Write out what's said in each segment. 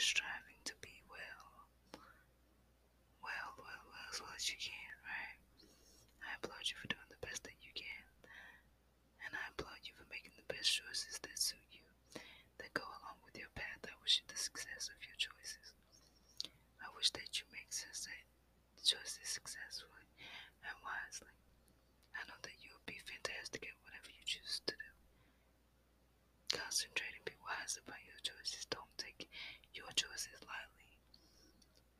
striving to be well, well, well, well, as well as you can, right? I applaud you for doing the best that you can, and I applaud you for making the best choices that suit you, that go along with your path. I wish you the success of your choices. I wish that you make sense that choices successfully and wisely. I know that you will be fantastic at whatever you choose to do. Concentrate and be wise about your choices. Don't take choices lightly.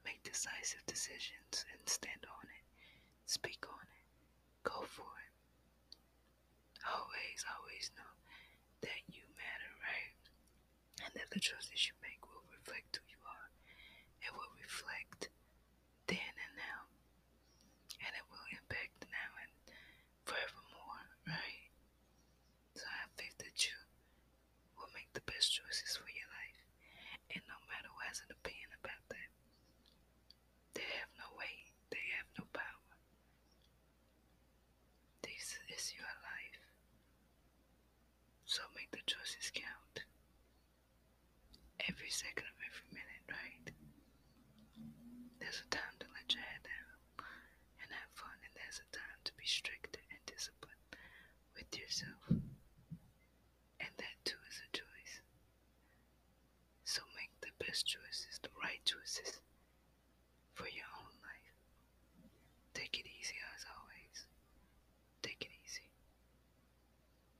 Make decisive decisions and stand on it. Speak on it. Go for it. Always, always know that you matter, right? And that the choices you make will reflect who you are. It will reflect then and now. And it will impact now and forevermore, right? So I have faith that you will make the best choices for life. And no matter who has an opinion about that, they have no weight, they have no power. This is your life. So make the choices count. Every second of every minute, right? There's a time to let your head down and have fun, and there's a time to be strict and disciplined with yourself. And that too is a choice. So make the best choice